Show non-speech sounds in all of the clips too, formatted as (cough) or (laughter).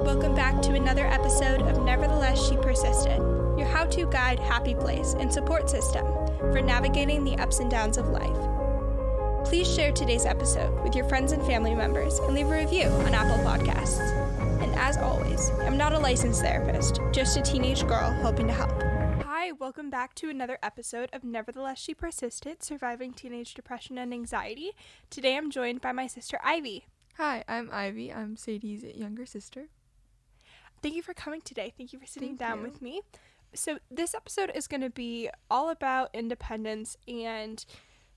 Welcome back to another episode of Nevertheless She Persisted, your how to guide, happy place, and support system for navigating the ups and downs of life. Please share today's episode with your friends and family members and leave a review on Apple Podcasts. And as always, I'm not a licensed therapist, just a teenage girl hoping to help. Hi, welcome back to another episode of Nevertheless She Persisted Surviving Teenage Depression and Anxiety. Today I'm joined by my sister Ivy. Hi, I'm Ivy. I'm Sadie's younger sister. Thank you for coming today. Thank you for sitting Thank down you. with me. So, this episode is going to be all about independence and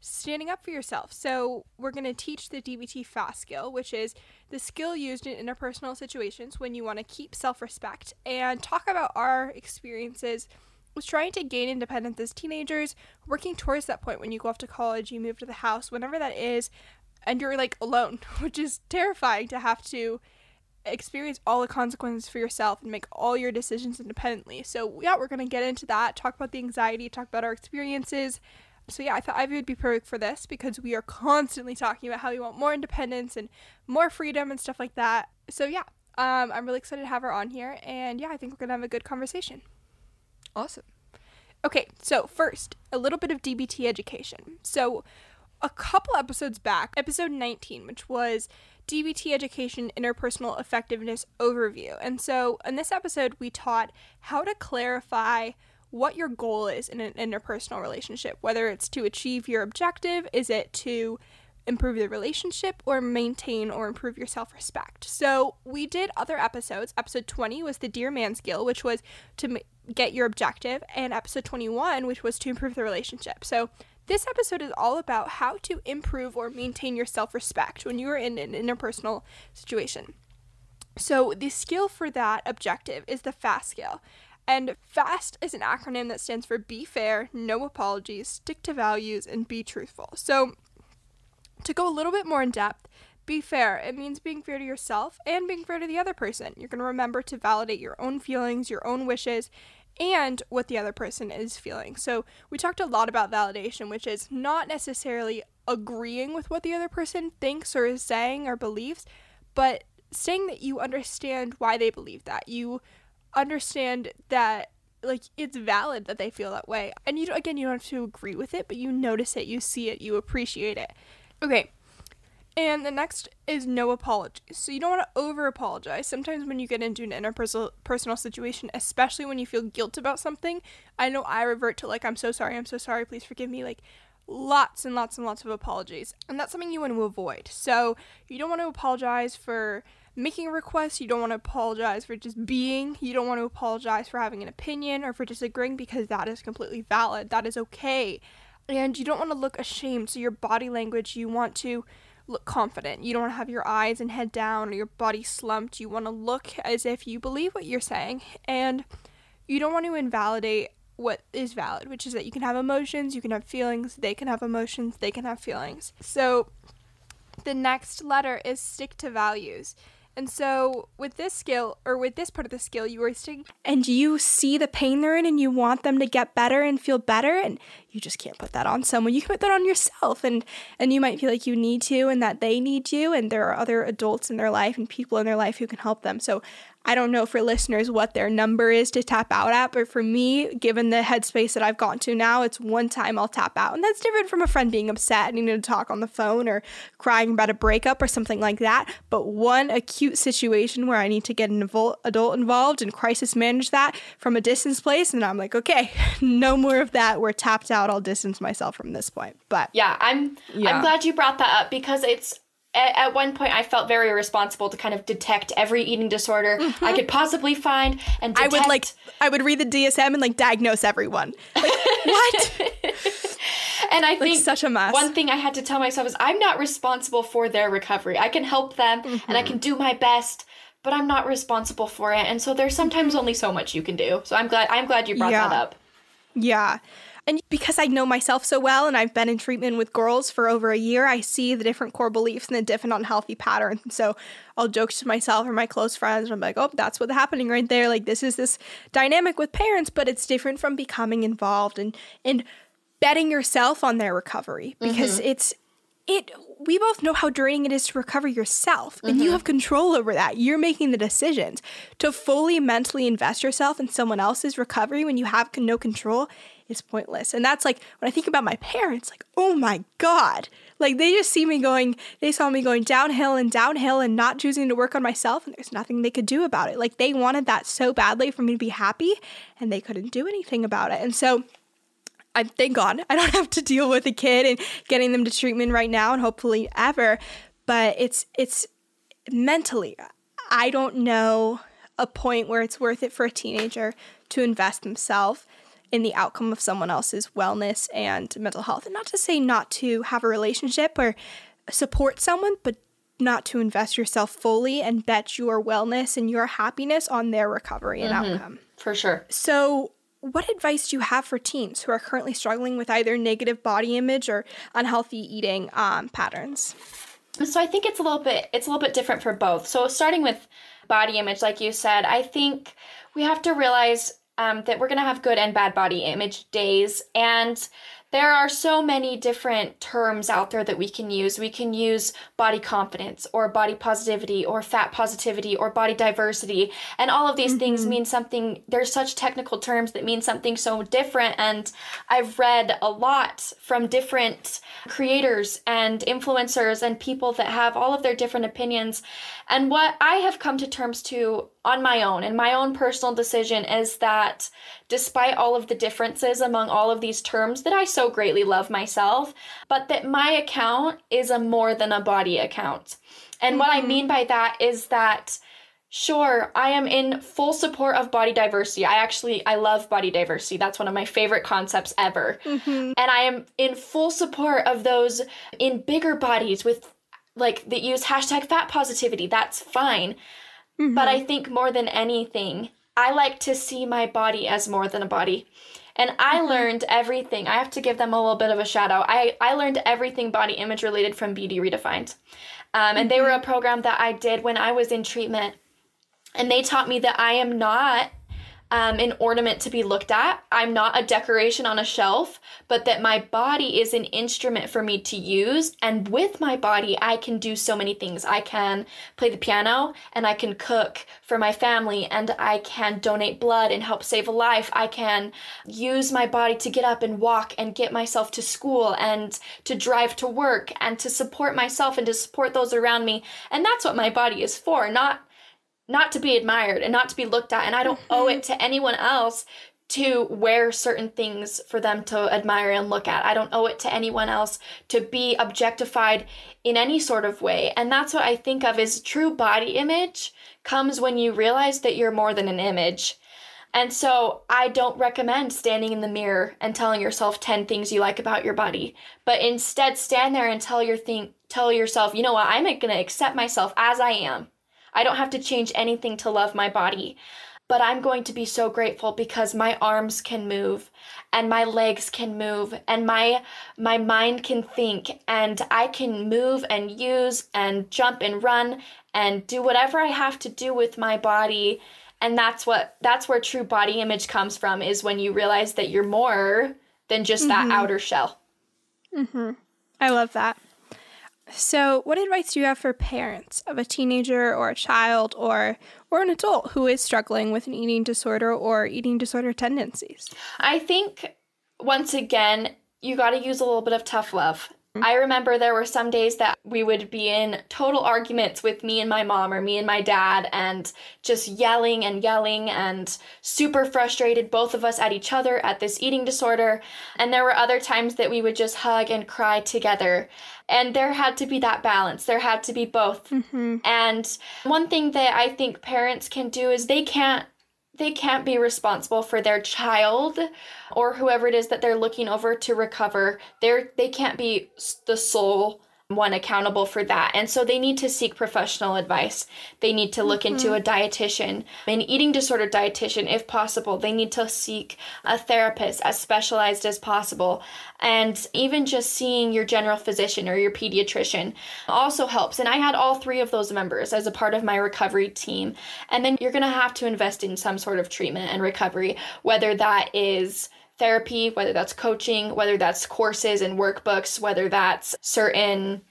standing up for yourself. So, we're going to teach the DBT FAST skill, which is the skill used in interpersonal situations when you want to keep self respect, and talk about our experiences with trying to gain independence as teenagers, working towards that point when you go off to college, you move to the house, whenever that is, and you're like alone, (laughs) which is terrifying to have to experience all the consequences for yourself and make all your decisions independently. So, yeah, we're going to get into that, talk about the anxiety, talk about our experiences. So, yeah, I thought Ivy would be perfect for this because we are constantly talking about how we want more independence and more freedom and stuff like that. So, yeah, um, I'm really excited to have her on here. And yeah, I think we're going to have a good conversation. Awesome. Okay, so first, a little bit of DBT education. So, a couple episodes back, episode 19, which was DBT education interpersonal effectiveness overview. And so, in this episode, we taught how to clarify what your goal is in an interpersonal relationship, whether it's to achieve your objective, is it to improve the relationship or maintain or improve your self-respect. So, we did other episodes. Episode 20 was the dear man skill, which was to ma- get your objective, and episode 21, which was to improve the relationship. So, this episode is all about how to improve or maintain your self respect when you are in an interpersonal situation. So, the skill for that objective is the FAST skill. And FAST is an acronym that stands for Be Fair, No Apologies, Stick to Values, and Be Truthful. So, to go a little bit more in depth, be fair. It means being fair to yourself and being fair to the other person. You're going to remember to validate your own feelings, your own wishes, and what the other person is feeling. So, we talked a lot about validation, which is not necessarily agreeing with what the other person thinks or is saying or believes, but saying that you understand why they believe that. You understand that like it's valid that they feel that way. And you again, you don't have to agree with it, but you notice it, you see it, you appreciate it. Okay. And the next is no apologies. So you don't want to over apologize. Sometimes when you get into an interpersonal personal situation, especially when you feel guilt about something, I know I revert to like I'm so sorry, I'm so sorry, please forgive me, like lots and lots and lots of apologies. And that's something you want to avoid. So you don't want to apologize for making a request, you don't want to apologize for just being, you don't want to apologize for having an opinion or for disagreeing because that is completely valid. That is okay. And you don't want to look ashamed. So your body language, you want to look confident. You don't want to have your eyes and head down or your body slumped. You want to look as if you believe what you're saying. And you don't want to invalidate what is valid, which is that you can have emotions, you can have feelings, they can have emotions, they can have feelings. So the next letter is stick to values. And so with this skill or with this part of the skill, you are sticking and you see the pain they're in and you want them to get better and feel better and you just can't put that on someone. You can put that on yourself and and you might feel like you need to and that they need you and there are other adults in their life and people in their life who can help them. So I don't know for listeners what their number is to tap out at, but for me, given the headspace that I've gotten to now, it's one time I'll tap out. And that's different from a friend being upset and needing to talk on the phone or crying about a breakup or something like that. But one acute situation where I need to get an adult involved and crisis manage that from a distance place, and I'm like, okay, (laughs) no more of that. We're tapped out. I'll distance myself from this point. But Yeah, I'm Yeah. I'm glad you brought that up because it's at, at one point I felt very responsible to kind of detect every eating disorder I could possibly find and detect. I would like, I would read the DSM and like diagnose everyone. Like, (laughs) what? and I like think such a mess. one thing I had to tell myself is I'm not responsible for their recovery. I can help them and Mm-hmm. I can do my best, but I'm not responsible for it. And so there's sometimes only so much you can do. So I'm glad I'm glad you brought Yeah. that up. Yeah. And because I know myself so well and I've been in treatment with girls for over a year, I see the different core beliefs and the different unhealthy patterns. So I'll joke to myself or my close friends, and I'm like, oh, that's what's happening right there. Like this is this dynamic with parents, but it's different from becoming involved and and betting yourself on their recovery. Mm-hmm. Because it's it we both know how draining it is to recover yourself and you mm-hmm. have control over that. You're making the decisions. To fully mentally invest yourself in someone else's recovery when you have no control is pointless. And that's like when i think about my parents like oh my god. Like they just see me going they saw me going downhill and downhill and not choosing to work on myself and there's nothing they could do about it. Like they wanted that so badly for me to be happy and they couldn't do anything about it. And so I thank God I don't (laughs) have to deal with a kid and getting them to treatment right now and hopefully ever. But it's it's mentally I don't know a point where it's worth it for a teenager to invest themselves in the outcome of someone else's wellness and mental health. And not to say not to have a relationship or support someone, but not to invest yourself fully and bet your wellness and your happiness on their recovery and outcome. For sure. So, what advice do you have for teens who are currently struggling with either negative body image or unhealthy eating um, patterns? So I think it's a little bit it's a little bit different for both. So starting with body image, like you said, I think we have to realize um, that we're gonna have good and bad body image days, and there are so many different terms out there that we can use. We can use body confidence or body positivity or fat positivity or body diversity. And all of these mm-hmm. things mean something, there's such technical terms that mean something so different. And I've read a lot from different creators and influencers and people that have all of their different opinions. And what I have come to terms to on my own and my own personal decision is that despite all of the differences among all of these terms that I so greatly love myself, but that my account is a more than a body account. And mm-hmm. what I mm-hmm. mean by that is that Sure, I am in full support of body diversity. I actually I love body diversity. That's one of my favorite concepts ever. Mm-hmm. And I am in full support of those in bigger bodies with like that use hashtag fat positivity. That's fine. Mm-hmm. But I think more than anything, I like to see my body as more than a body. And I mm-hmm. learned everything. I have to give them a little bit of a shout out. I, I learned everything body image related from Beauty Redefined. Um, and mm-hmm. they were a mm-hmm. program that I did when I was in treatment. And they taught me that I am not um, an ornament to be looked at. I'm not a decoration on a shelf, but that my body is an instrument for me to use. And with my body, I can do so many things. I can play the piano and I can cook for my family and I can donate blood and help save a life. I can use my body to get up and walk and get myself to school and to drive to work and to support myself and to support those around me. And that's what my body is for, not not to be admired and not to be looked at and i don't mm-hmm. owe it to anyone else to wear certain things for them to admire and look at. I don't owe it to anyone else to be objectified in any sort of way. And that's what I think of as true body image comes when you realize that you're more than an image. And so I don't recommend standing in the mirror and telling yourself 10 things you like about your body, but instead stand there and tell your thing tell yourself, "You know what? I'm going to accept myself as I am." I don't have to change anything to love my body. But I'm going to be so grateful because my arms can move and my legs can move and my my mind can think and I can move and use and jump and run and do whatever I have to do with my body and that's what that's where true body image comes from is when you realize that you're more than just mm-hmm. that outer shell. Mhm. I love that. So, what advice do you have for parents of a teenager or a child or or an adult who is struggling with an eating disorder or eating disorder tendencies? I think once again, you got to use a little bit of tough love. Mm-hmm. I remember there were some days that we would be in total arguments with me and my mom or me and my dad and just yelling and yelling and super frustrated, both of us at each other at this eating disorder. And there were other times that we would just hug and cry together. And there had to be that balance. There had to be both. Mm-hmm. And one thing that I think parents can do is they can't they can't be responsible for their child or whoever it is that they're looking over to recover. They're they can't be the sole one accountable for that. And so they need to seek professional advice. They need to look mm-hmm. into a dietitian, an eating disorder dietitian if possible. They need to seek a therapist as specialized as possible. And even just seeing your general physician or your pediatrician also helps. And I had all three of those members as a part of my recovery team. And then you're going to have to invest in some sort of treatment and recovery, whether that is therapy, whether that's coaching, whether that's courses and workbooks, whether that's certain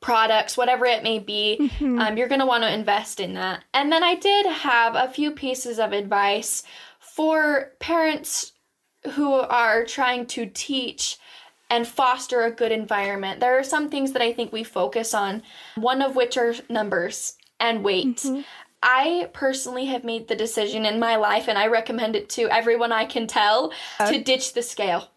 products, whatever it may be, um, you're going to want to invest in that. And then I did have a few pieces of advice for parents who are trying to teach and foster a good environment. There are some things that I think we focus on, one of which are numbers and weight. I personally have made the decision in my life, and I recommend it to everyone I can tell, to uh, ditch the scale.